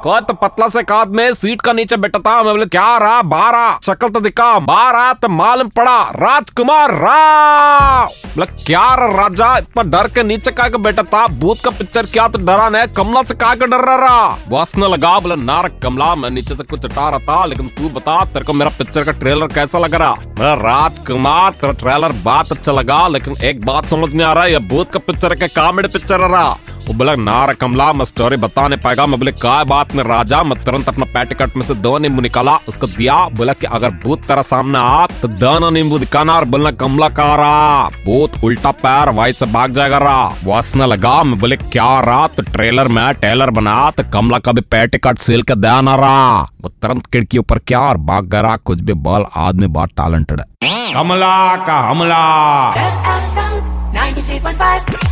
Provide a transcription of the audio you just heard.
कहा तो पतला से काद में सीट का नीचे बैठा था मैं बोले, क्या रहा बारह शक्ल तो दिखा बारह तो मालूम पड़ा, राजकुमार राव बोले, क्या रहा राजा? इतना डर के नीचे का के बैठा था भूत का पिक्चर क्या तो डरा ने कमला से का के डर रहा बस ने लगा, बोले, नारक कमला, मैं नीचे से कुछ हटा रहा था लेकिन तू बता, तेरे को मेरा पिक्चर का ट्रेलर कैसा लग रहा? मेरा राजकुमार, तेरा ट्रेलर बात अच्छा लगा, लेकिन एक बात समझ नहीं आ रहा है भूत का पिक्चर है कॉमेडी पिक्चर रहा वो बोला नार कमला मैं स्टोरी बता नहीं पाएगा मैं बोले क्या बात में राजा? मैं तुरंत अपना पैटिकट में से दो नींबू निकाला उसको दिया बोला कि अगर भूत तेरा सामने आ तो दाना नींबू दिखाना और बोलना कमला का रहा भूत उल्टा पैर वाई से भाग जाएगा रहा वो हंसने लगा मैं बोले क्या रहा तो ट्रेलर में टेलर बना तो कमला का भी पैटिकट सील के दया ना रहा वो तुरंत खिड़की ऊपर क्या और भाग गया रहा कुछ भी बॉल आदमी बहुत टैलेंटेड है। कमला का हमला। 93.5